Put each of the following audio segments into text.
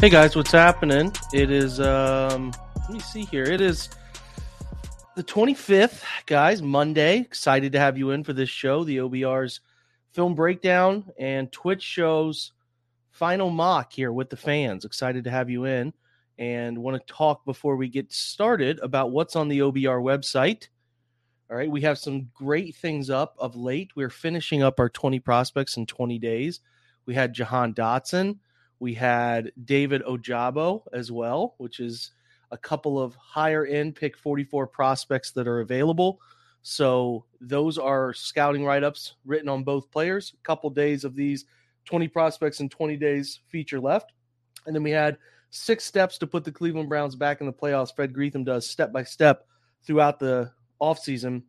Hey guys, what's happening? It is um let me see here. It is the 25th, guys, Monday. Excited to have you in for this show, the OBR's film breakdown and Twitch shows final mock here with the fans. Excited to have you in and want to talk before we get started about what's on the OBR website. All right, we have some great things up of late. We're finishing up our 20 prospects in 20 days. We had Jahan Dotson we had David Ojabo as well, which is a couple of higher end pick 44 prospects that are available. So those are scouting write ups written on both players. A couple days of these 20 prospects and 20 days feature left. And then we had six steps to put the Cleveland Browns back in the playoffs. Fred Greetham does step by step throughout the offseason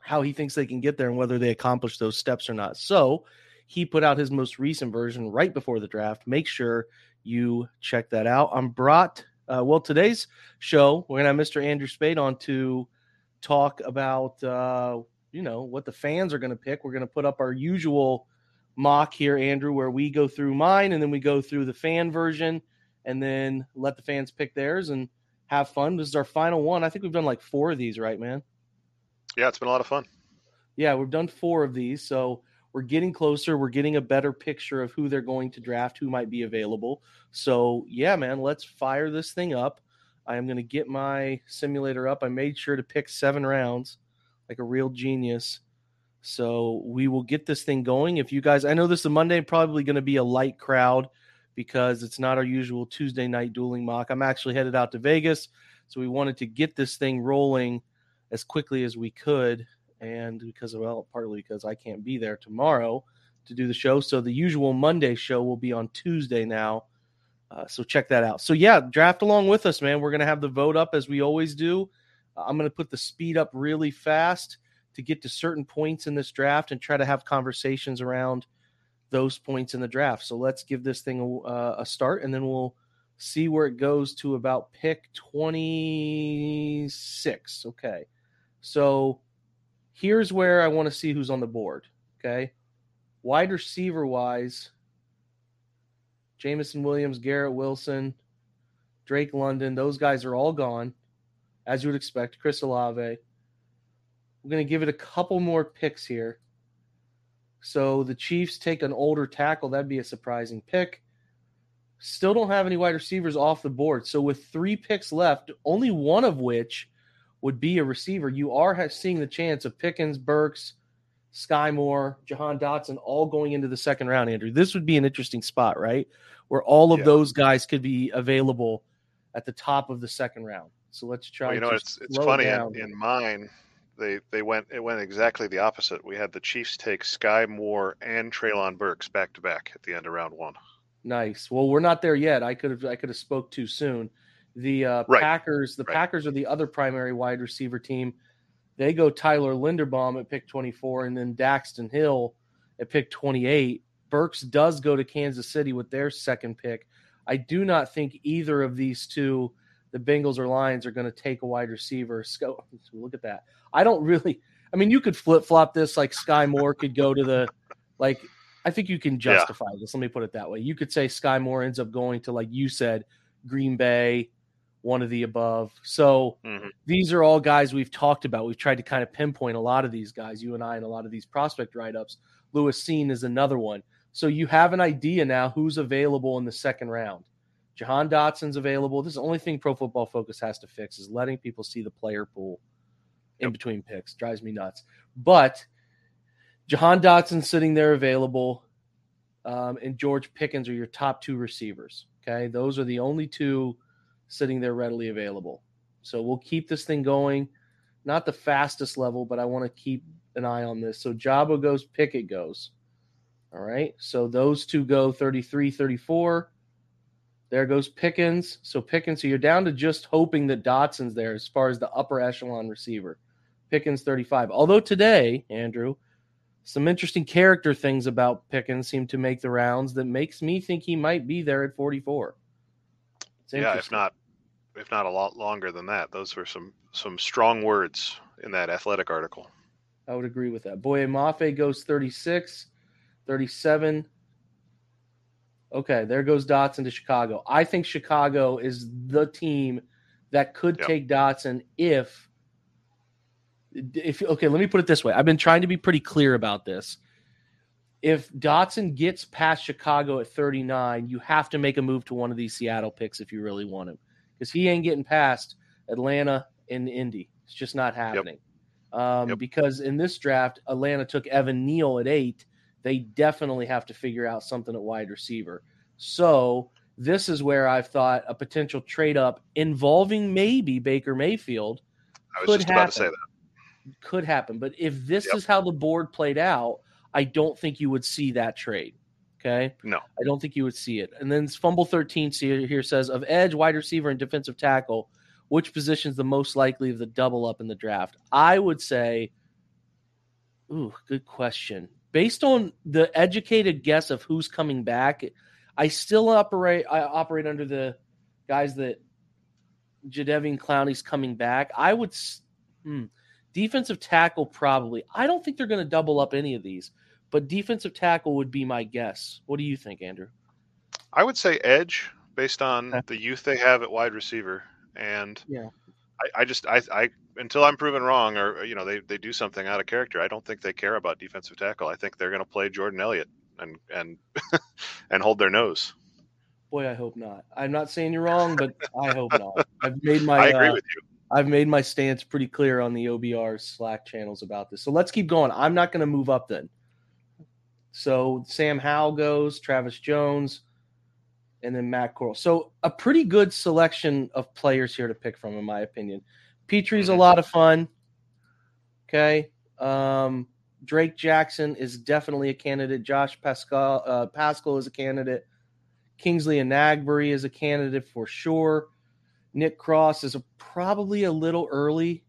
how he thinks they can get there and whether they accomplish those steps or not. So he put out his most recent version right before the draft. Make sure you check that out. I'm brought, uh, well, today's show, we're going to have Mr. Andrew Spade on to talk about, uh, you know, what the fans are going to pick. We're going to put up our usual mock here, Andrew, where we go through mine and then we go through the fan version and then let the fans pick theirs and have fun. This is our final one. I think we've done like four of these, right, man? Yeah, it's been a lot of fun. Yeah, we've done four of these. So we're getting closer. We're getting a better picture of who they're going to draft, who might be available. So, yeah, man, let's fire this thing up. I am going to get my simulator up. I made sure to pick seven rounds like a real genius. So, we will get this thing going. If you guys, I know this is Monday, probably going to be a light crowd because it's not our usual Tuesday night dueling mock. I'm actually headed out to Vegas. So, we wanted to get this thing rolling as quickly as we could and because of well, partly because I can't be there tomorrow to do the show. So the usual Monday show will be on Tuesday now. Uh, so check that out. So yeah, draft along with us, man. We're gonna have the vote up as we always do. Uh, I'm gonna put the speed up really fast to get to certain points in this draft and try to have conversations around those points in the draft. So let's give this thing a, uh, a start, and then we'll see where it goes to about pick 26. Okay, so here's where I want to see who's on the board. Okay. Wide receiver wise, Jameson Williams, Garrett Wilson, Drake London, those guys are all gone, as you would expect. Chris Olave. We're going to give it a couple more picks here. So the Chiefs take an older tackle. That'd be a surprising pick. Still don't have any wide receivers off the board. So with three picks left, only one of which would be a receiver, you are seeing the chance of Pickens, Burks, Skyy Moore, Jahan Dotson all going into the second round, Andrew. This would be an interesting spot, right? Where all of yeah. those guys could be available at the top of the second round. So let's try. Well, you know, it's it's funny in, in, mine. They they went it went exactly the opposite. We had the Chiefs take Skyy Moore and Treylon Burks back to back at the end of round one. Nice. Well, we're not there yet. I could have I could have spoke too soon. The uh, right. Packers, the right. Packers are the other primary wide receiver team. They go Tyler Linderbaum at pick 24 and then Daxton Hill at pick 28. Burks does go to Kansas City with their second pick. I do not think either of these two, the Bengals or Lions, are going to take a wide receiver. So, Look at that. I don't really. I mean, you could flip flop this like Skyy Moore could go to the like. I think you can justify yeah. this. Let me put it that way. You could say Skyy Moore ends up going to like you said, Green Bay, one of the above. So mm-hmm. these are all guys we've talked about. We've tried to kind of pinpoint a lot of these guys, you and I, and a lot of these prospect write ups. Lewis Cine is another one. So you have an idea now who's available in the second round. Jahan Dotson's available. This is the only thing Pro Football Focus has to fix is letting people see the player pool in yep. between picks. Drives me nuts. But Jahan Dotson sitting there available, um, and George Pickens are your top two receivers. Okay, those are the only two sitting there readily available. So we'll keep this thing going. Not the fastest level, but I want to keep an eye on this. So Jabo goes, Pickett goes. All right. So those two go 33, 34. There goes Pickens. So Pickens, so you're down to just hoping that Dotson's there as far as the upper echelon receiver. Pickens 35. Although today, Andrew, some interesting character things about Pickens seem to make the rounds that makes me think he might be there at 44. yeah, if not if not a lot longer than that. Those were some some strong words in that athletic article. I would agree with that. Boye Mafe goes 36, 37. Okay, there goes Dotson to Chicago. I think Chicago is the team that could yep. take Dotson if if okay, let me put it this way. I've been trying to be pretty clear about this. If Dotson gets past Chicago at 39, you have to make a move to one of these Seattle picks if you really want him. Because he ain't getting past Atlanta and Indy. It's just not happening. Yep. Um, yep. Because in this draft, Atlanta took Evan Neal at eight. They definitely have to figure out something at wide receiver. So this is where I've thought a potential trade up involving maybe Baker Mayfield could happen. Could happen. But if this yep. is how the board played out, I don't think you would see that trade. Okay. No, I don't think you would see it. And then Fumble 13 here says of edge, wide receiver, and defensive tackle, which position is the most likely of the double up in the draft? I would say, ooh, good question. Based on the educated guess of who's coming back, I still operate. I operate under the guys that Jadeveon Clowney's coming back. I would hmm, defensive tackle probably. I don't think they're going to double up any of these, but defensive tackle would be my guess. What do you think, Andrew? I would say edge based on okay. the youth they have at wide receiver, and yeah, I, I just I, I until I'm proven wrong or you know they they do something out of character. I don't think they care about defensive tackle. I think they're going to play Jordan Elliott and and and hold their nose. Boy, I hope not. I'm not saying you're wrong, but I hope not. I've made my. I agree uh, with you. I've made my stance pretty clear on the OBR Slack channels about this. So let's keep going. I'm not going to move up then. So Sam Howell goes, Travis Jones, and then Matt Corral. So a pretty good selection of players here to pick from, in my opinion. Petrie's a mm-hmm. lot of fun. Okay. Um, Drake Jackson is definitely a candidate. Josh Pascal uh, Paschal is a candidate. Kingsley and Enagbare is a candidate for sure. Nick Cross is a, probably a little early.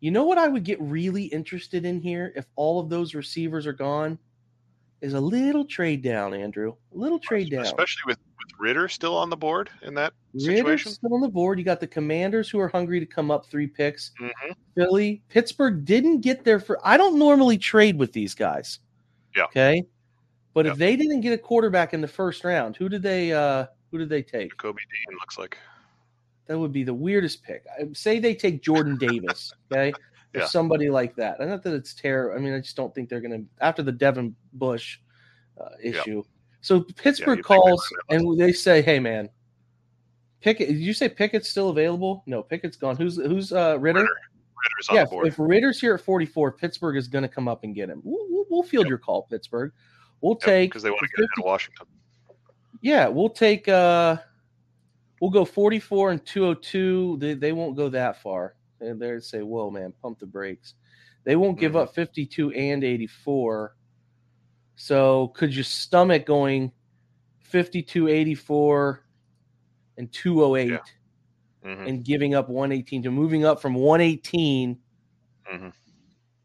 You know what I would get really interested in here if all of those receivers are gone? Is a little trade down, Andrew. A little trade down. Especially with with Ridder still on the board in that situation? still on the board. You got the Commanders who are hungry to come up three picks. Mm-hmm. Philly, Pittsburgh didn't get there for. I don't normally trade with these guys. Yeah. Okay. But if they didn't get a quarterback in the first round, who did they? uh Who did they take? Kobe Dean looks like. That would be the weirdest pick. Say they take Jordan Davis. Okay. Or yeah. somebody like that. I not that it's terrible. I mean, I just don't think they're going to after the Devin Bush uh, issue. So Pittsburgh yeah, calls and they say, "Hey, man, Pickett. Did you say Pickett's still available? No, Pickett's gone. Who's who's uh? Ridder. Ridder's yeah. If Ridder's here at 44, Pittsburgh is going to come up and get him. We'll, we'll, we'll field yep. your call, Pittsburgh. We'll yep, take because they want to get 50, Washington. Yeah, we'll take. uh We'll go 44 and 202. They, they won't go that far. They they say, "Whoa, man, pump the brakes." They won't give mm-hmm. up 52 and 84. So could you stomach going 52, 84, and 208 yeah. mm-hmm. and giving up 118 to moving up from 118 mm-hmm.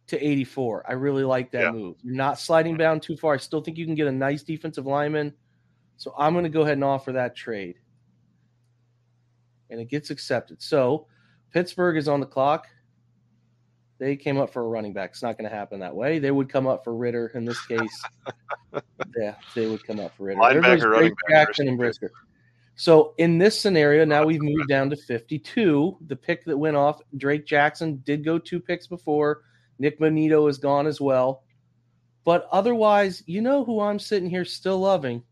to 84? I really like that yeah. move. You're not sliding mm-hmm. down too far. I still think you can get a nice defensive lineman. So I'm going to go ahead and offer that trade. And it gets accepted. So Pittsburgh is on the clock. They came up for a running back. It's not going to happen that way. They would come up for Ridder in this case. yeah, they would come up for Ridder. Linebacker, running back, Jackson, and Brisker. So in this scenario, now we've moved down to 52. The pick that went off, Drake Jackson did go two picks before. Nick Bonitto is gone as well. But otherwise, you know who I'm sitting here still loving?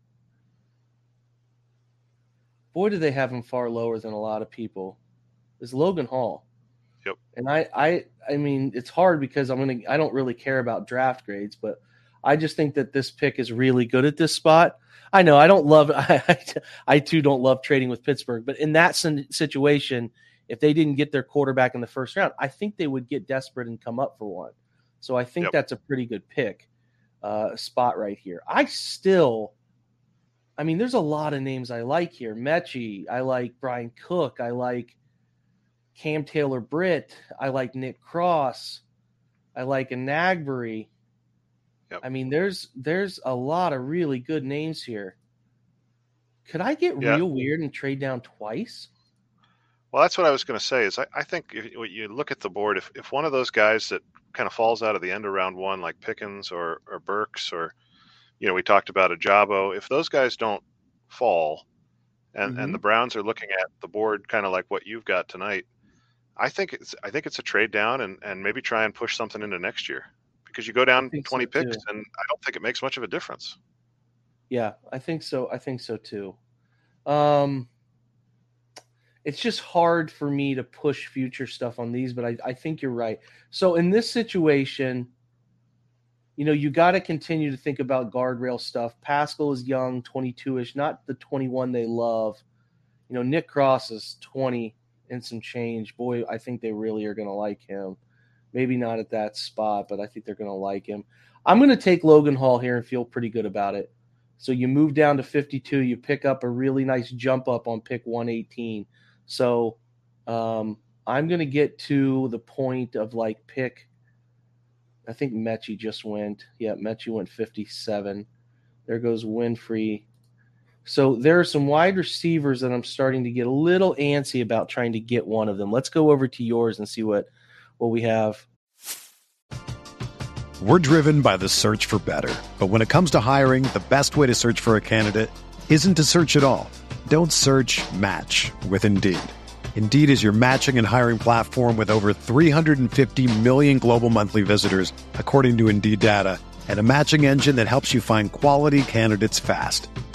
Boy, do they have him far lower than a lot of people. Is Logan Hall. Yep. And I, I, I mean, it's hard because I'm gonna. I don't really care about draft grades, but I just think that this pick is really good at this spot. I know I don't love. I, I, I too don't love trading with Pittsburgh, but in that situation, if they didn't get their quarterback in the first round, I think they would get desperate and come up for one. So I think yep. that's a pretty good pick uh, spot right here. I still, I mean, there's a lot of names I like here. Metchie, I like Bryan Cook, I like Cam Taylor Britt. I like Nick Cross. I like Enagbare. Yep. I mean, there's there's a lot of really good names here. Could I get real weird and trade down twice? Well, that's what I was going to say. Is I, I think if you look at the board, if, if one of those guys that kind of falls out of the end of round one, like Pickens or or Burks or you know, we talked about Ojabo. If those guys don't fall, and mm-hmm. and the Browns are looking at the board kind of like what you've got tonight, I think it's I think it's a trade down and and maybe try and push something into next year because you go down 20 so picks too. and I don't think it makes much of a difference. Yeah, I think so. I think so too. Um, it's just hard for me to push future stuff on these, but I, I think you're right. So in this situation, you know, you got to continue to think about guardrail stuff. Paschal is young, 22 ish, not the 21 they love. You know, Nick Cross is 20 and some change. Boy, I think they really are going to like him. Maybe not at that spot, but I think they're going to like him. I'm going to take Logan Hall here and feel pretty good about it. So you move down to 52, you pick up a really nice jump up on pick 118. So um, I'm going to get to the point of like pick. I think Metchie just went. Yeah, Metchie went 57. There goes Winfrey. So there are some wide receivers that I'm starting to get a little antsy about trying to get one of them. Let's go over to yours and see what what we have. We're driven by the search for better. But when it comes to hiring, the best way to search for a candidate isn't to search at all. Don't search, match with Indeed. Indeed is your matching and hiring platform with over 350 million global monthly visitors, according to Indeed data, and a matching engine that helps you find quality candidates fast.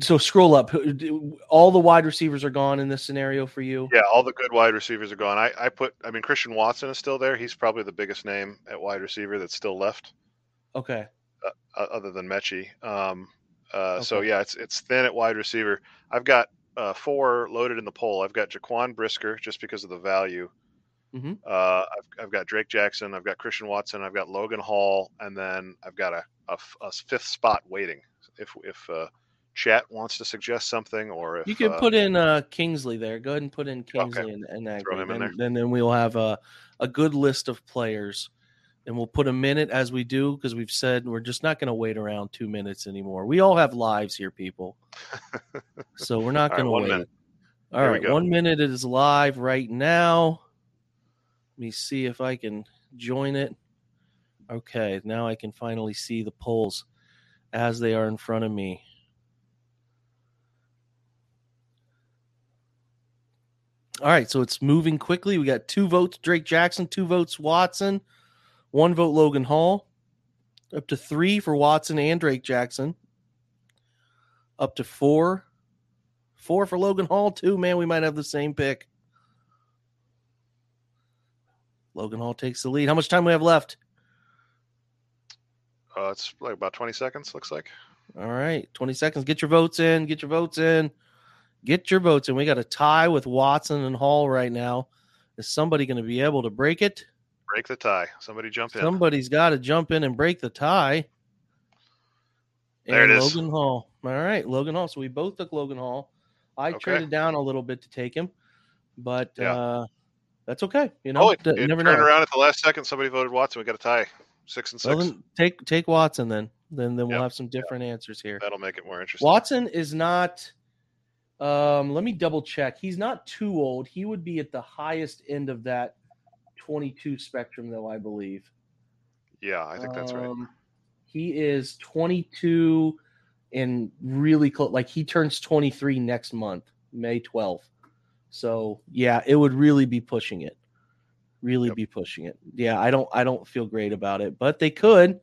So scroll up. All the wide receivers are gone in this scenario for you. Yeah, all the good wide receivers are gone. I, I put. I mean, Christian Watson is still there. He's probably the biggest name at wide receiver that's still left. Okay. Uh, other than Metchie. Um, uh, okay. So yeah, it's it's thin at wide receiver. I've got uh, four loaded in the poll. I've got Jaquan Brisker just because of the value. Mm-hmm. Uh, I've, I've, got Drake Jackson. I've got Christian Watson. I've got Logan Hall, and then I've got a, a, a fifth spot waiting. If if uh, chat wants to suggest something, or if you can uh, put in uh, Kingsley there, go ahead and put in Kingsley okay. and, and. Throw him in there. Then then we'll have a a good list of players, and we'll put a minute as we do because we've said we're just not going to wait around two minutes anymore. We all have lives here, people, so we're not going right, to wait. Minute. All there right, one minute is live right now. Let me see if I can join it. Okay, now I can finally see the polls as they are in front of me. All right, so it's moving quickly. We got two votes Drake Jackson, two votes Watson, one vote Logan Hall, up to three for Watson and Drake Jackson, up to four, four for Logan Hall, too. Man, we might have the same pick. Logan Hall takes the lead. How much time we have left? Uh, it's like about 20 seconds, looks like. All right, 20 seconds. Get your votes in. Get your votes in. Get your votes and We got a tie with Watson and Hall right now. Is somebody going to be able to break it? Break the tie. Somebody jump in. Somebody's got to jump in and break the tie. There and it is. Logan Hall. All right, Logan Hall. So we both took Logan Hall. I okay. traded down a little bit to take him, but yeah. uh, that's okay. You know, oh, it, it never turned know. around at the last second. Somebody voted Watson. We got a tie, six and six. Well, take take Watson then. Then then we'll have some different yep. answers here. That'll make it more interesting. Watson is not. Um, let me double check. He's not too old. He would be at the highest end of that 22 spectrum, though I believe. Yeah, I think that's um, right. He is 22 and really close. Like he turns 23 next month, May 12th. So yeah, it would really be pushing it. Really yep. be pushing it. Yeah, I don't I don't feel great about it, but they could.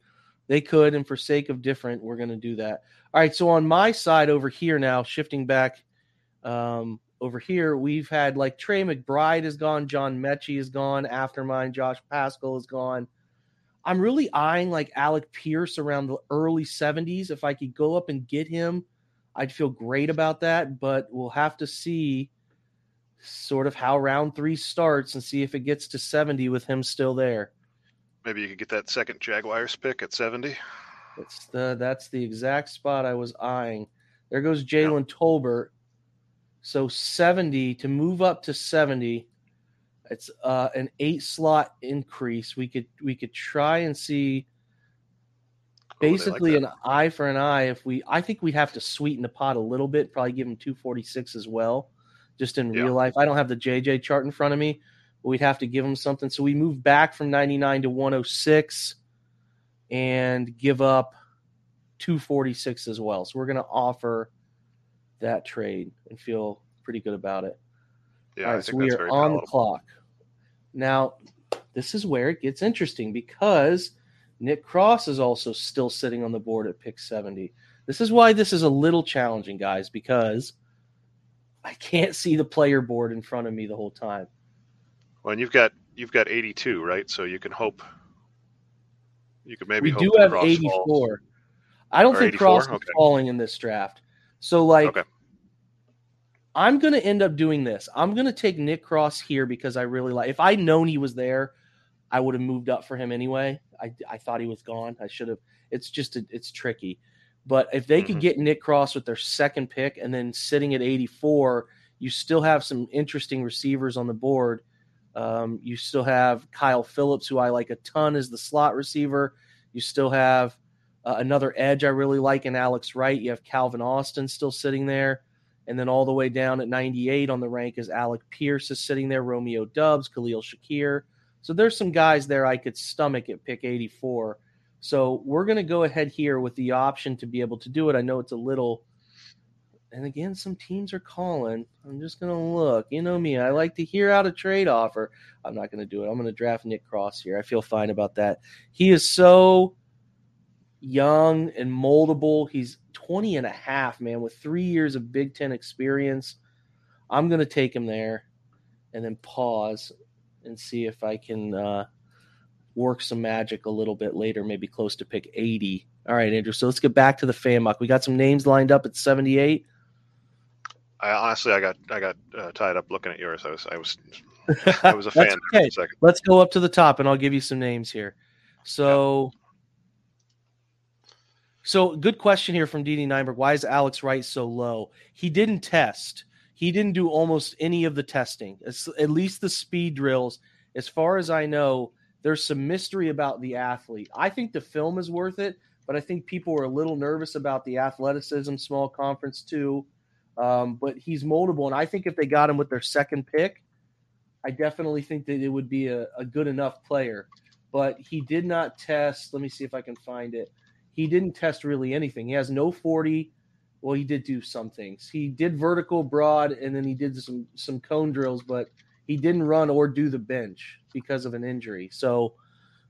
They could, and for sake of different, we're gonna do that. All right, so on my side over here now, shifting back um over here we've had like Trey McBride is gone, John Metchie is gone, after mine, Josh Pascal is gone. I'm really eyeing like Alec Pierce around the early 70s. If I could go up and get him, I'd feel great about that. But we'll have to see sort of how round three starts and see if it gets to 70 with him still there. Maybe you could get that second Jaguars pick at 70. It's the that's the exact spot I was eyeing. There goes Jalen yeah. Tolbert. So 70 to move up to 70 it's uh, an eight slot increase. We could we could try and see basically like an eye for an eye. If we, I think we have to sweeten the pot a little bit. Probably give him two forty six as well, just in yeah. real life. I don't have the JJ chart in front of me, but we'd have to give him something. So we move back from ninety nine to 106 and give up two forty six as well. So we're going to offer that trade and feel pretty good about it. Yeah, All right, so we are on palatable. the clock. Now, this is where it gets interesting because Nick Cross is also still sitting on the board at pick 70. This is why this is a little challenging, guys, because I can't see the player board in front of me the whole time. Well, and you've got you've got 82, right? So you can hope you could maybe we do have 84. Falls. I don't or think 84? Cross is okay. falling in this draft. So like okay. I'm going to end up doing this. I'm going to take Nick Cross here because I really like. If I'd known he was there, I would have moved up for him anyway. I, I thought he was gone. I should have. It's just a, it's tricky. But if they mm-hmm. could get Nick Cross with their second pick and then sitting at 84, you still have some interesting receivers on the board. Um, you still have Kyle Phillips, who I like a ton as the slot receiver. You still have uh, another edge I really like in Alex Wright. You have Calvin Austin still sitting there. And then all the way down at 98 on the rank is Alec Pierce is sitting there, Romeo Doubs, Khalil Shakir. So there's some guys there I could stomach at pick 84. So we're going to go ahead here with the option to be able to do it. I know it's a little, and again, some teams are calling. I'm just going to look. You know me, I like to hear out a trade offer. I'm not going to do it. I'm going to draft Nick Cross here. I feel fine about that. He is so young and moldable. He's 20 and a half, man, with three years of Big Ten experience. I'm going to take him there and then pause and see if I can uh, work some magic a little bit later, maybe close to pick 80. All right, Andrew. So let's get back to the fan mock. We got some names lined up at 78. I honestly, I got I got uh, tied up looking at yours. I was I was I was a fan. okay. A let's go up to the top, and I'll give you some names here. So. So, good question here from DD Neinberg. Why is Alex Wright so low? He didn't test. He didn't do almost any of the testing, at least the speed drills. As far as I know, there's some mystery about the athlete. I think the film is worth it, but I think people were a little nervous about the athleticism, small conference too. Um, but he's moldable, and I think if they got him with their second pick, I definitely think that it would be a, a good enough player. But he did not test. Let me see if I can find it he didn't test really anything. He has no 40. Well, he did do some things. He did vertical, broad, and then he did some some cone drills, but he didn't run or do the bench because of an injury. So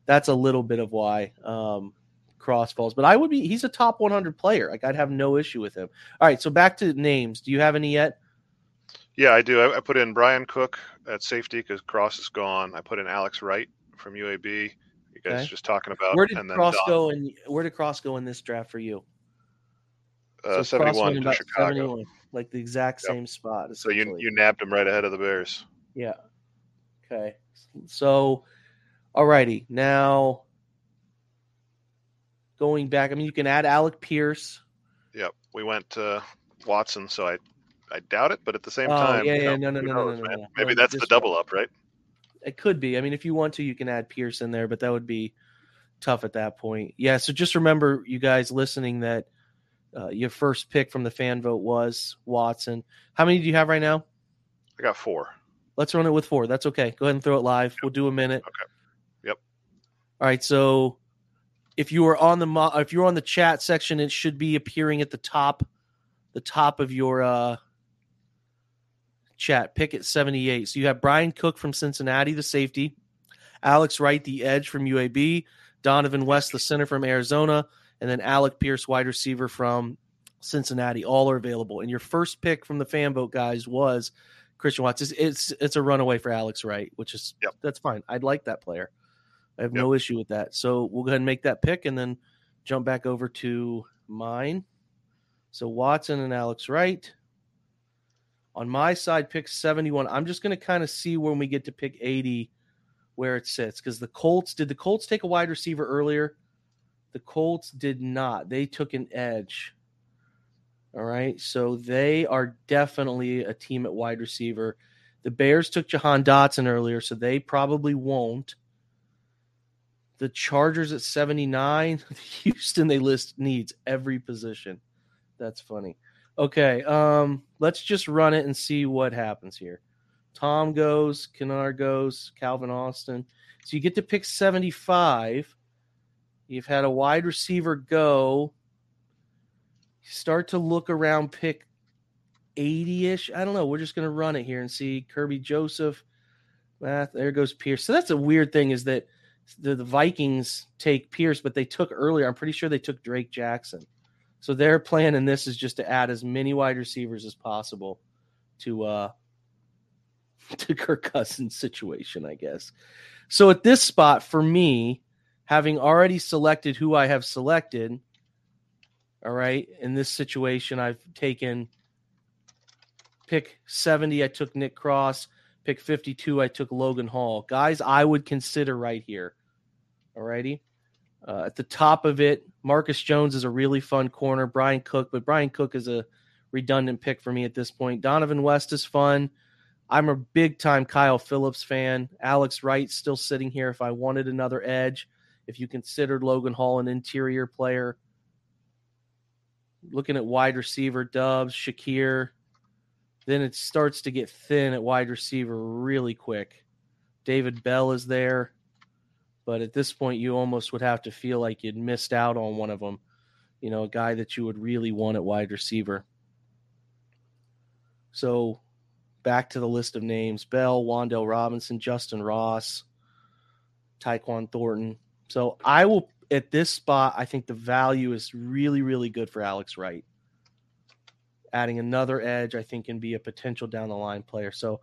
that's a little bit of why um, Cross falls. But I would be he's a top 100 player. Like I'd have no issue with him. All right, so back to names. Do you have any yet? Yeah, I do. I, I put in Bryan Cook at safety because Cross is gone. I put in Alex Wright from UAB guys okay. just talking about. Where did Cross go and where did Cross go in this draft for you? Uh, so 71 to Chicago. 71, like the exact yep. same spot. So you you nabbed him right ahead of the Bears. Yeah. Okay. So, alrighty. Now, going back, I mean, you can add Alec Pierce. Yep. We went to Watson, so I I doubt it, but at the same oh, time, yeah, yeah, no, no, no, no, no, no, Maybe that's the double up, right? It could be. I mean, if you want to, you can add Pierce in there, but that would be tough at that point. Yeah. So just remember, you guys listening, that uh, your first pick from the fan vote was Watson. How many do you have right now? I got four. Let's run it with four. That's okay. Go ahead and throw it live. Yep. We'll do a minute. Okay. Yep. All right. So if you are on the mo- if you're on the chat section, it should be appearing at the top, the top of your uh, chat. Pick at 78. So you have Bryan Cook from Cincinnati, the safety, Alex Wright, the edge from UAB, Dohnovan West, the center from Arizona, and then Alec Pierce, wide receiver from Cincinnati, all are available. And your first pick from the fan vote guys was Christian Watts. It's it's, it's a runaway for Alex Wright, which is yep. that's fine. I'd like that player. I have yep. no issue with that. So we'll go ahead and make that pick and then jump back over to mine. So Watson and Alex Wright. On my side, pick 71. I'm just going to kind of see when we get to pick 80 where it sits because the Colts did the Colts take a wide receiver earlier? The Colts did not. They took an edge. All right. So they are definitely a team at wide receiver. The Bears took Jahan Dotson earlier, so they probably won't. The Chargers at 79. Houston, they list needs every position. That's funny. Okay. Um, let's just run it and see what happens here. Tom goes, Kennard goes, Calvin Austin. So you get to pick 75. You've had a wide receiver go start to look around pick 80-ish. I don't know. We're just going to run it here and see Kerby Joseph. Math. There goes Pierce. So that's a weird thing is that the, the Vikings take Pierce, but they took earlier. I'm pretty sure they took Drake Jackson. So their plan in this is just to add as many wide receivers as possible to uh to Kirk Cousins' situation, I guess. So at this spot, for me, having already selected who I have selected, all right. In this situation, I've taken pick 70, I took Nick Cross. Pick 52, I took Logan Hall. Guys, I would consider right here. All righty. Uh, at the top of it, Marcus Jones is a really fun corner. Bryan Cook, but Bryan Cook is a redundant pick for me at this point. Dohnovan West is fun. I'm a big time Kyle Phillips fan. Alex Wright still sitting here if I wanted another edge. If you considered Logan Hall an interior player, looking at wide receiver, Doubs, Shakir. Then it starts to get thin at wide receiver really quick. David Bell is there, but at this point, you almost would have to feel like you'd missed out on one of them. You know, a guy that you would really want at wide receiver. So back to the list of names Bell, Wan'Dale Robinson, Justin Ross, Tyquan Thornton. So I will at this spot, I think the value is really, really good for Alex Wright. Adding another edge, I think, can be a potential down the line player. So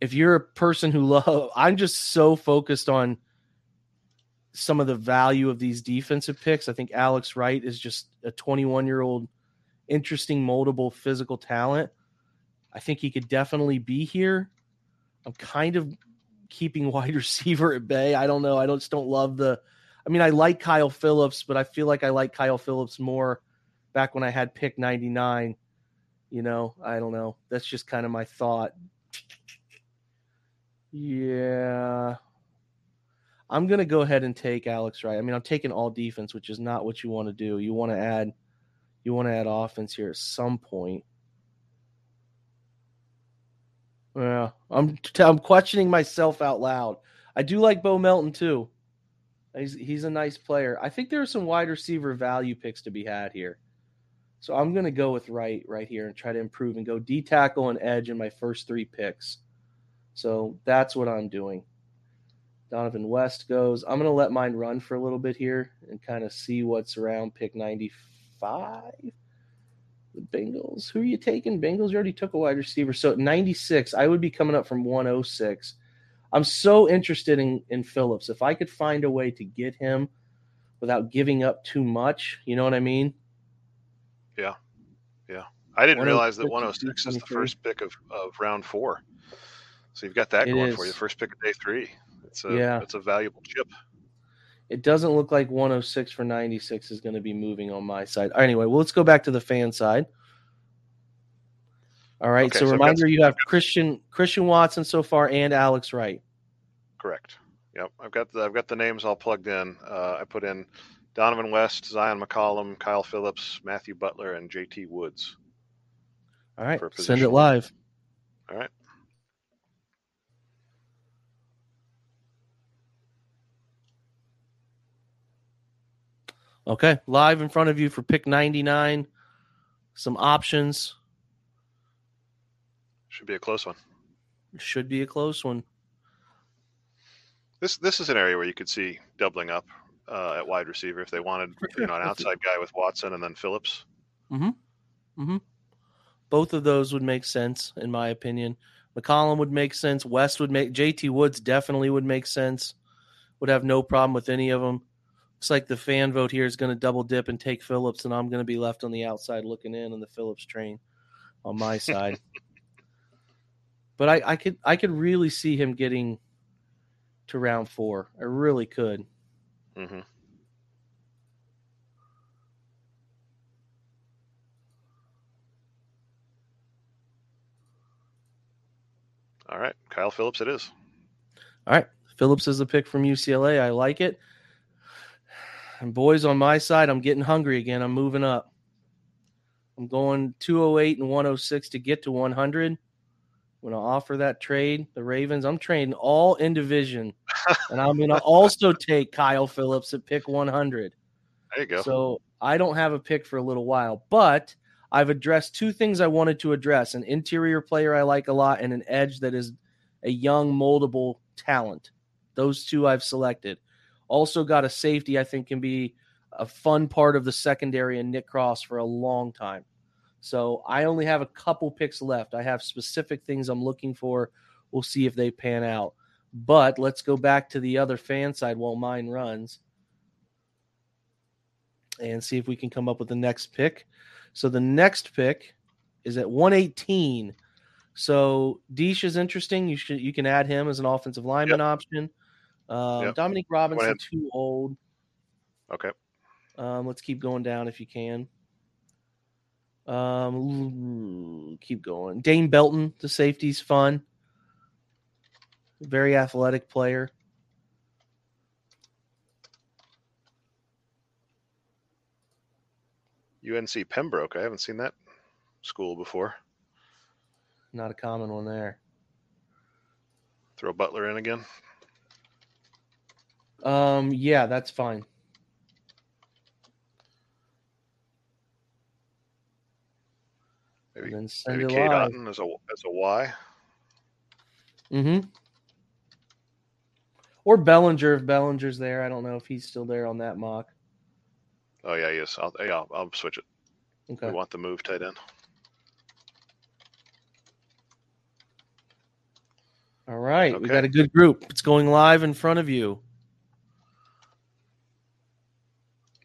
if you're a person who love, I'm just so focused on some of the value of these defensive picks. I think Alex Wright is just a 21 year old, interesting, moldable physical talent. I think he could definitely be here. I'm kind of keeping wide receiver at bay. I don't know. I don't, just don't love the I mean, I like Kyle Phillips, but I feel like I like Kyle Phillips more back when I had pick 99. You know, I don't know. That's just kind of my thought. Yeah. I'm going to go ahead and take Alex Wright. I mean, I'm taking all defense, which is not what you want to do. You want to add you want to add offense here at some point. Yeah, I'm I'm questioning myself out loud. I do like Bo Melton too. He's he's a nice player. I think there are some wide receiver value picks to be had here. So I'm going to go with Wright right here and try to improve and go D tackle and edge in my first three picks. So that's what I'm doing. Dohnovan West goes. I'm going to let mine run for a little bit here and kind of see what's around pick 95. The Bengals. Who are you taking? Bengals you already took a wide receiver. So at 96, I would be coming up from 106. I'm so interested in, in Phillips. If I could find a way to get him without giving up too much, you know what I mean? Yeah. Yeah. I didn't oh realize that 106 is the first pick of, of round four. So you've got that it going is. for you. First pick of day three. It's a yeah. it's a valuable chip. It doesn't look like 106 for 96 is going to be moving on my side. Anyway, well, let's go back to the fan side. All right. Okay, so, so reminder, you have Christian Christian Watson so far and Alex Wright. Correct. Yep. I've got the I've got the names all plugged in. Uh, I put in Dohnovan West, Zyon McCollum, Kyle Phillips, Matthew Butler, and J.T. Woods. All right. Send it live. All right. Okay, live in front of you for pick 99. Some options. Should be a close one. Should be a close one. This this is an area where you could see doubling up uh, at wide receiver if they wanted, you know, an outside guy with Watson and then Phillips. Mm-hmm. Mm-hmm. Both of those would make sense, in my opinion. McCollum would make sense. West would make. JT Woods definitely would make sense. Would have no problem with any of them. Looks like the fan vote here is going to double dip and take Phillips, and I'm going to be left on the outside looking in on the Phillips train on my side. but I, I could I could really see him getting to round four. I really could. Mm-hmm. All right, Kyle Phillips, it is. All right, Phillips is a pick from UCLA. I like it. And boys, on my side, I'm getting hungry again. I'm moving up. I'm going 208 and 106 to get to 100. I'm going to offer that trade. The Ravens, I'm trading all in division. and I'm going to also take Kyle Phillips at pick 100. There you go. So I don't have a pick for a little while, but I've addressed two things I wanted to address an interior player I like a lot and an edge that is a young, moldable talent. Those two I've selected. Also got a safety I think can be a fun part of the secondary and Nick Cross for a long time. So I only have a couple picks left. I have specific things I'm looking for. We'll see if they pan out. But let's go back to the other fan side while mine runs and see if we can come up with the next pick. So the next pick is at 118. So Deesh is interesting. You should you can add him as an offensive lineman yep. option. Uh, yep. Dominique Robinson too old. Okay. Um, let's keep going down if you can. Um, keep going. Dane Belton, the safety's fun. Very athletic player. UNC Pembroke. I haven't seen that school before. Not a common one there. Throw Butler in again. Um, yeah, that's fine. Maybe, send maybe Otton as a as a Y. Mm-hmm. Or Bellinger if Bellinger's there. I don't know if he's still there on that mock. Oh yeah, yes. I'll yeah, I'll, I'll switch it. Okay. We want the move tight end. All right, okay. we got a good group. It's going live in front of you.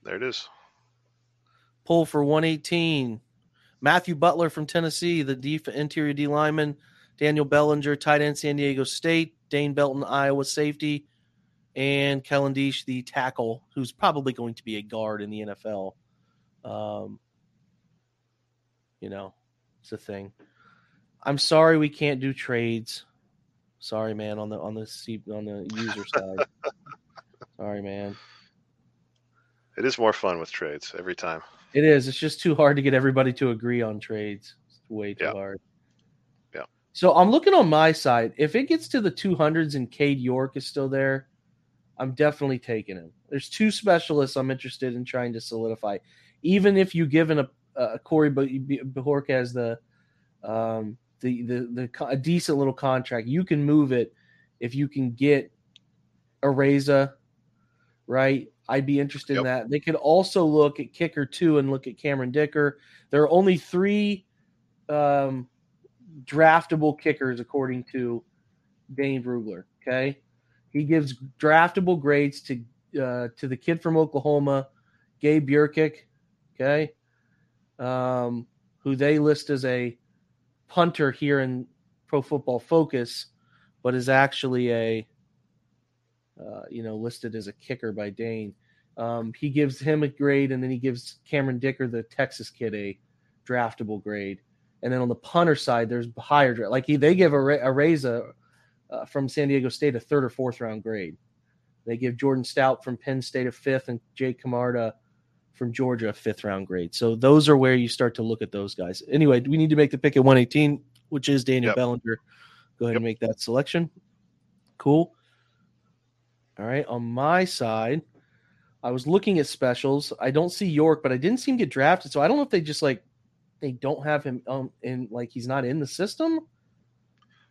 There it is. Pull for 118. Matthew Butler from Tennessee, the def- interior D lineman. Daniel Bellinger, tight end, San Diego State. Dane Belton, Iowa safety and Kellen Diesch, the tackle, who's probably going to be a guard in the NFL. Um, you know, it's a thing. I'm sorry we can't do trades. Sorry, man, on the on the on the user side. sorry, man. It is more fun with trades every time. It is. It's just too hard to get everybody to agree on trades. It's way too yeah. hard. Yeah. So I'm looking on my side. If it gets to the 200s and Cade York is still there, I'm definitely taking him. There's two specialists I'm interested in trying to solidify. Even if you given a, a Corey Bojorquez the um, the the the a decent little contract, you can move it if you can get Araiza, right? I'd be interested yep. in that. They could also look at kicker two and look at Cameron Dicker. There are only three um, draftable kickers according to Dane Brugler. Okay, he gives draftable grades to uh, to the kid from Oklahoma, Gabe Brkic, okay, um, who they list as a punter here in Pro Football Focus, but is actually a uh, you know listed as a kicker by Dane. Um, he gives him a grade, and then he gives Cameron Dicker, the Texas kid, a draftable grade. And then on the punter side, there's higher draft. like he, they give a, Araiza uh, from San Diego State a third or fourth round grade. They give Jordan Stout from Penn State a fifth and Jake Camarda from Georgia a fifth round grade. So those are where you start to look at those guys. Anyway, we need to make the pick at 118, which is Daniel yep. Bellinger. Go ahead yep. and make that selection. Cool. All right. On my side, I was looking at specials. I don't see York, but I didn't see him get drafted. So I don't know if they just like they don't have him um in like he's not in the system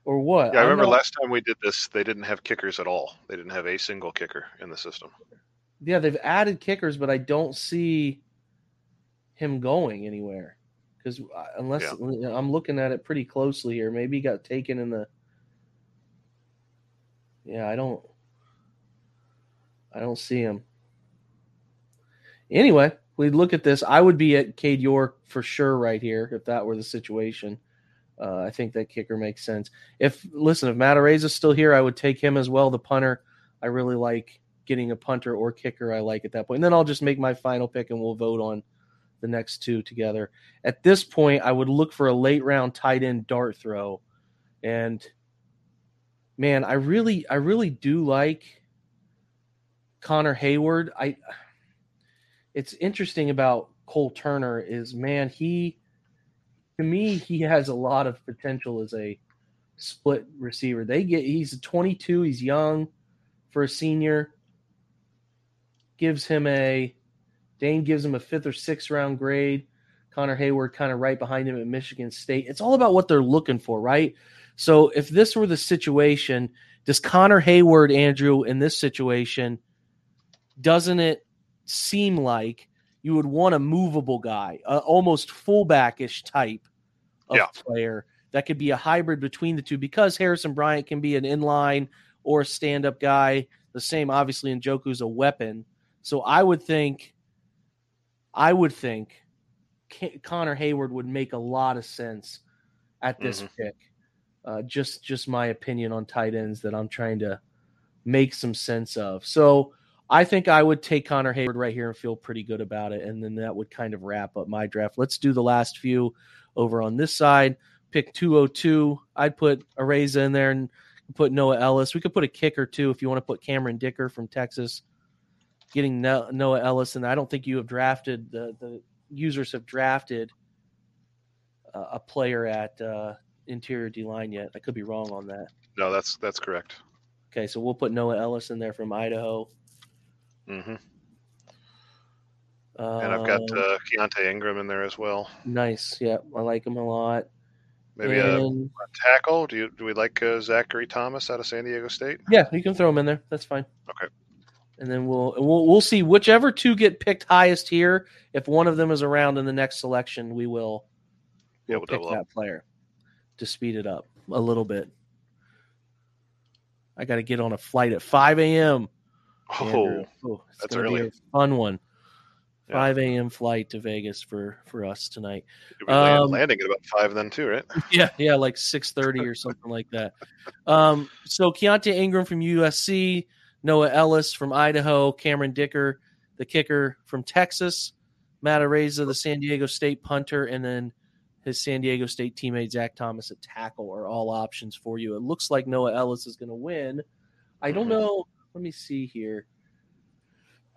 or what? Yeah, I remember last time we did this, they didn't have kickers at all. They didn't have a single kicker in the system. Yeah, they've added kickers, but I don't see him going anywhere. because uh, unless yeah. I'm looking at it pretty closely here, maybe he got taken in the. Yeah, I don't. I don't see him. Anyway, we look at this. I would be at Cade York for sure right here if that were the situation. Uh, I think that kicker makes sense. If listen, if Matt is still here, I would take him as well. The punter, I really like getting a punter or kicker. I like at that point. point, and then I'll just make my final pick, and we'll vote on the next two together. At this point, I would look for a late round tight end dart throw, and man, I really, I really do like Connor Heyward, I. It's interesting about Cole Turner is man he to me, he has a lot of potential as a split receiver. They get he's 22, he's young for a senior. Gives him a Dane gives him a fifth or sixth round grade. Connor Heyward kind of right behind him at Michigan State. It's all about what they're looking for, right? So if this were the situation, does Connor Heyward, Andrew, in this situation, doesn't it seem like you would want a movable guy, a almost fullbackish type of yeah. player that could be a hybrid between the two because Harrison Bryant can be an inline or stand up guy. The same, obviously, Njoku's a weapon. So I would think, I would think Connor Heyward would make a lot of sense at this mm-hmm. pick. Uh, just just my opinion on tight ends that I'm trying to make some sense of. So I think I would take Connor Heyward right here and feel pretty good about it. And then that would kind of wrap up my draft. Let's do the last few over on this side. Pick 202. I'd put Araiza in there and put Noah Elliss. We could put a kicker too if you want to put Cameron Dicker from Texas. Getting Noah Elliss, and I don't think you have drafted the the users have drafted uh, a player at uh, interior D line yet. I could be wrong on that. No, that's that's correct. Okay, so we'll put Noah Elliss in there from Idaho. Mm-hmm. and I've got uh, Keaontay Ingram in there as well. Nice. Yeah, I like him a lot. Maybe and... a, a, tackle. Do you do we like uh, Zachary Thomas out of San Diego State? Yeah, you can throw him in there. That's fine. Okay. And then we'll we'll we'll see whichever two get picked highest here. If one of them is around in the next selection, we will yeah, we'll pick that up. player to speed it up a little bit. I got to get on a flight at 5 a.m. Oh, oh it's that's early. Be a fun one. 5 a.m. flight to Vegas for for us tonight. Um, landing at about five then too, right? Yeah, yeah, like 6:30 or something like that. Um, so Keaontay Ingram from USC, Noah Elliss from Idaho, Cameron Dicker, the kicker from Texas, Matt Araiza, the San Diego State punter, and then his San Diego State teammate Zach Thomas at tackle are all options for you. It looks like Noah Elliss is going to win. I don't mm-hmm. know. Let me see here.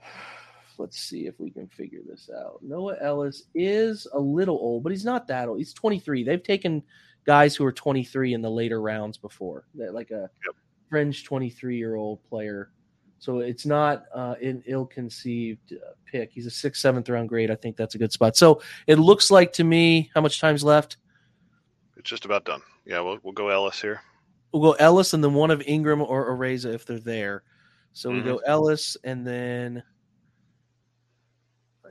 Let's see if we can figure this out. Noah Elliss is a little old, but he's not that old. He's 23. They've taken guys who are 23 in the later rounds before, like a yep. fringe 23 year old player. So it's not uh, an ill-conceived uh, pick. He's a sixth, seventh round grade. I think that's a good spot. So it looks like to me, how much time's left? It's just about done. Yeah, we'll we'll go Elliss here. We'll go Elliss and then one of Ingram or Araiza if they're there. So mm-hmm. we go Elliss and then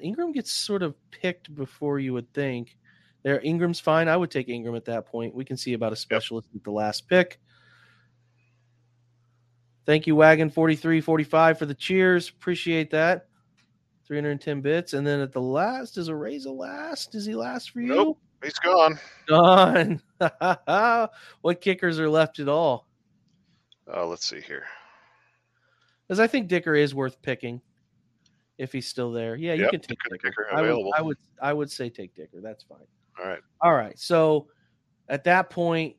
Ingram gets sort of picked before you would think. There, Ingram's fine. I would take Ingram at that point. We can see about a specialist yep. at the last pick. Thank you, Wagon 4345 for the cheers. Appreciate that. 310 bits. And then at the last, is Araiza last? Is he last for you? Nope. He's gone. Gone. what kickers are left at all? Oh, let's see here. Because I think Dicker is worth picking if he's still there. Yeah, you yep, can take Dicker. Dicker I, would, I would I would say take Dicker. That's fine. All right. All right. So at that point,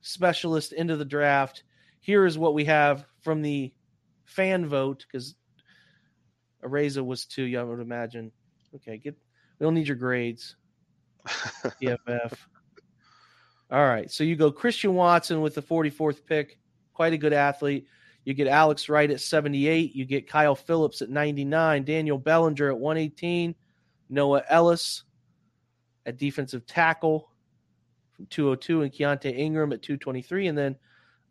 specialist into the draft. Here is what we have from the fan vote because Araiza was too young, I would imagine. Okay, get we don't need your grades. PFF. All right. So you go Christian Watson with the 44th pick. Quite a good athlete. You get Alex Wright at 78. You get Kyle Philips at 99. Daniel Bellinger at 118. Noah Elliss at defensive tackle from 202. And Keaontay Ingram at 223. And then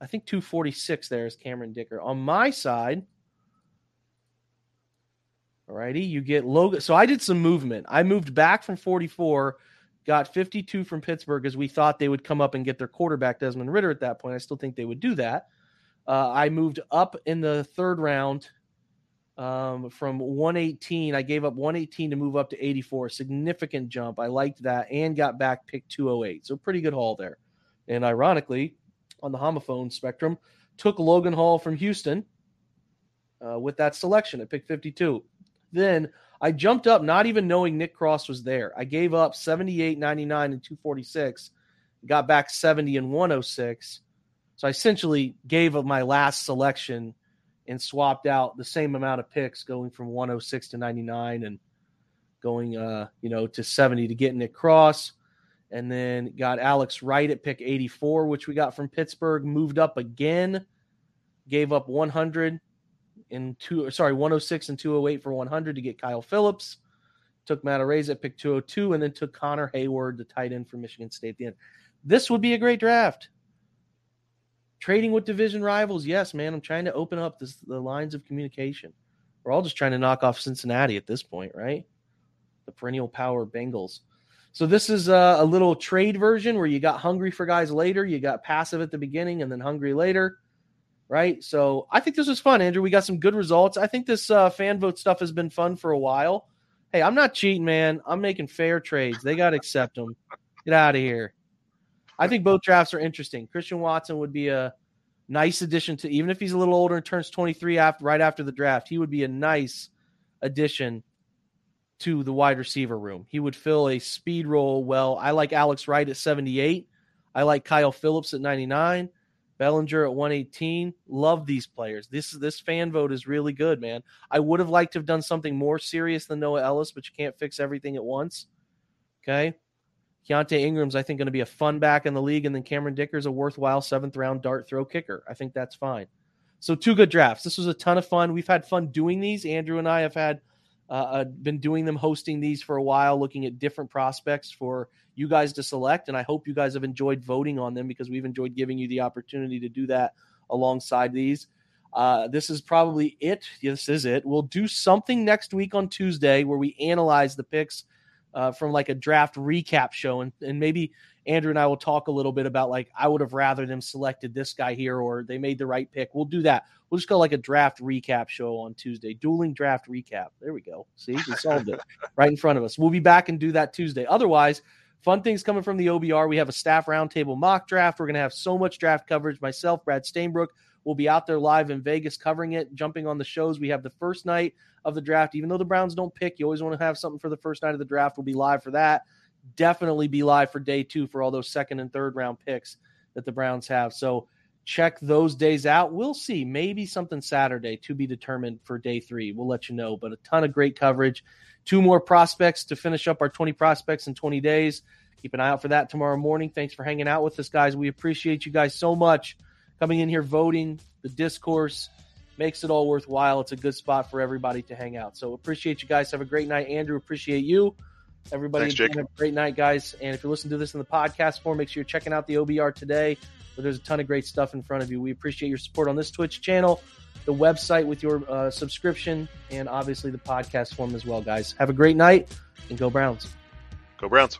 I think 246 there is Cameron Dicker. On my side, all righty, you get Logan. So I did some movement. I moved back from 44 got 52 from Pittsburgh as we thought they would come up and get their quarterback Desmond Ridder at that point. I still think they would do that. Uh, I moved up in the third round um, from 118. I gave up 118 to move up to 84. Significant jump. I liked that and got back pick 208. So pretty good haul there. And ironically, on the homophone spectrum, took Logan Hall from Houston uh, with that selection at pick 52. Then I jumped up, not even knowing Nick Cross was there. I gave up 78, 99, and 246, got back 70 and 106. So I essentially gave up my last selection and swapped out the same amount of picks, going from 106 to 99 and going, uh, you know, to 70 to get Nick Cross. And then got Alex Wright at pick 84, which we got from Pittsburgh. Moved up again, gave up 100 and two, sorry, 106 and 208 for 100 to get Kyle Philips. Took Matt at pick 202 and then took Connor Heyward the tight end from Michigan State at the end. This would be a great draft. Trading with division rivals, yes, man. I'm trying to open up this, the lines of communication. We're all just trying to knock off Cincinnati at this point, right? The perennial power Bengals. So this is a, a, little trade version where you got hungry for guys later, you got passive at the beginning, and then hungry later right? So I think this was fun, Andrew. We got some good results. I think this uh, fan vote stuff has been fun for a while. Hey, I'm not cheating, man. I'm making fair trades. They got to accept them. Get out of here. I think both drafts are interesting. Christian Watson would be a nice addition to, even if he's a little older and turns 23 after right after the draft, he would be a nice addition to the wide receiver room. He would fill a speed role well. I like Alex Wright at 78. I like Kyle Philips at 99. Bellinger at 118. Love these players. This this fan vote is really good, man. I would have liked to have done something more serious than Noah Elliss, but you can't fix everything at once. Okay. Keaontay Ingram's, I think, going to be a fun back in the league, and then Cameron Dicker's a worthwhile seventh round dart throw kicker. I think that's fine. So two good drafts. This was a ton of fun. We've had fun doing these. Andrew and I have had uh, uh been doing them, hosting these for a while, looking at different prospects for you guys to select. And I hope you guys have enjoyed voting on them because we've enjoyed giving you the opportunity to do that alongside these. Uh, this is probably it. This is it. We'll do something next week on Tuesday where we analyze the picks uh, from like a draft recap show, and, and maybe Andrew and I will talk a little bit about like I would have rather them selected this guy here or they made the right pick. We'll do that. We'll just go like a draft recap show on Tuesday. Dueling draft recap. There we go. See, we solved it right in front of us. We'll be back and do that Tuesday. Otherwise, Fun things coming from the OBR. We have a staff roundtable mock draft. We're going to have so much draft coverage. Myself, Brad Stainbrook, will be out there live in Vegas covering it, jumping on the shows. We have the first night of the draft. Even though the Browns don't pick, you always want to have something for the first night of the draft. We'll be live for that. Definitely be live for day two for all those second and third round picks that the Browns have. So check those days out. We'll see. Maybe something Saturday to be determined for day three. We'll let you know. But a ton of great coverage. Two more prospects to finish up our 20 prospects in 20 days. Keep an eye out for that tomorrow morning. Thanks for hanging out with us, guys. We appreciate you guys so much coming in here, voting. The discourse makes it all worthwhile. It's a good spot for everybody to hang out. So appreciate you guys. Have a great night. Andrew, appreciate you. Everybody, Thanks, have a great night, guys. And if you're listening to this in the podcast form, make sure you're checking out the OBR today, where there's a ton of great stuff in front of you. We appreciate your support on this Twitch channel the website with your uh, subscription, and obviously the podcast form as well, guys. Have a great night and go Browns. Go Browns.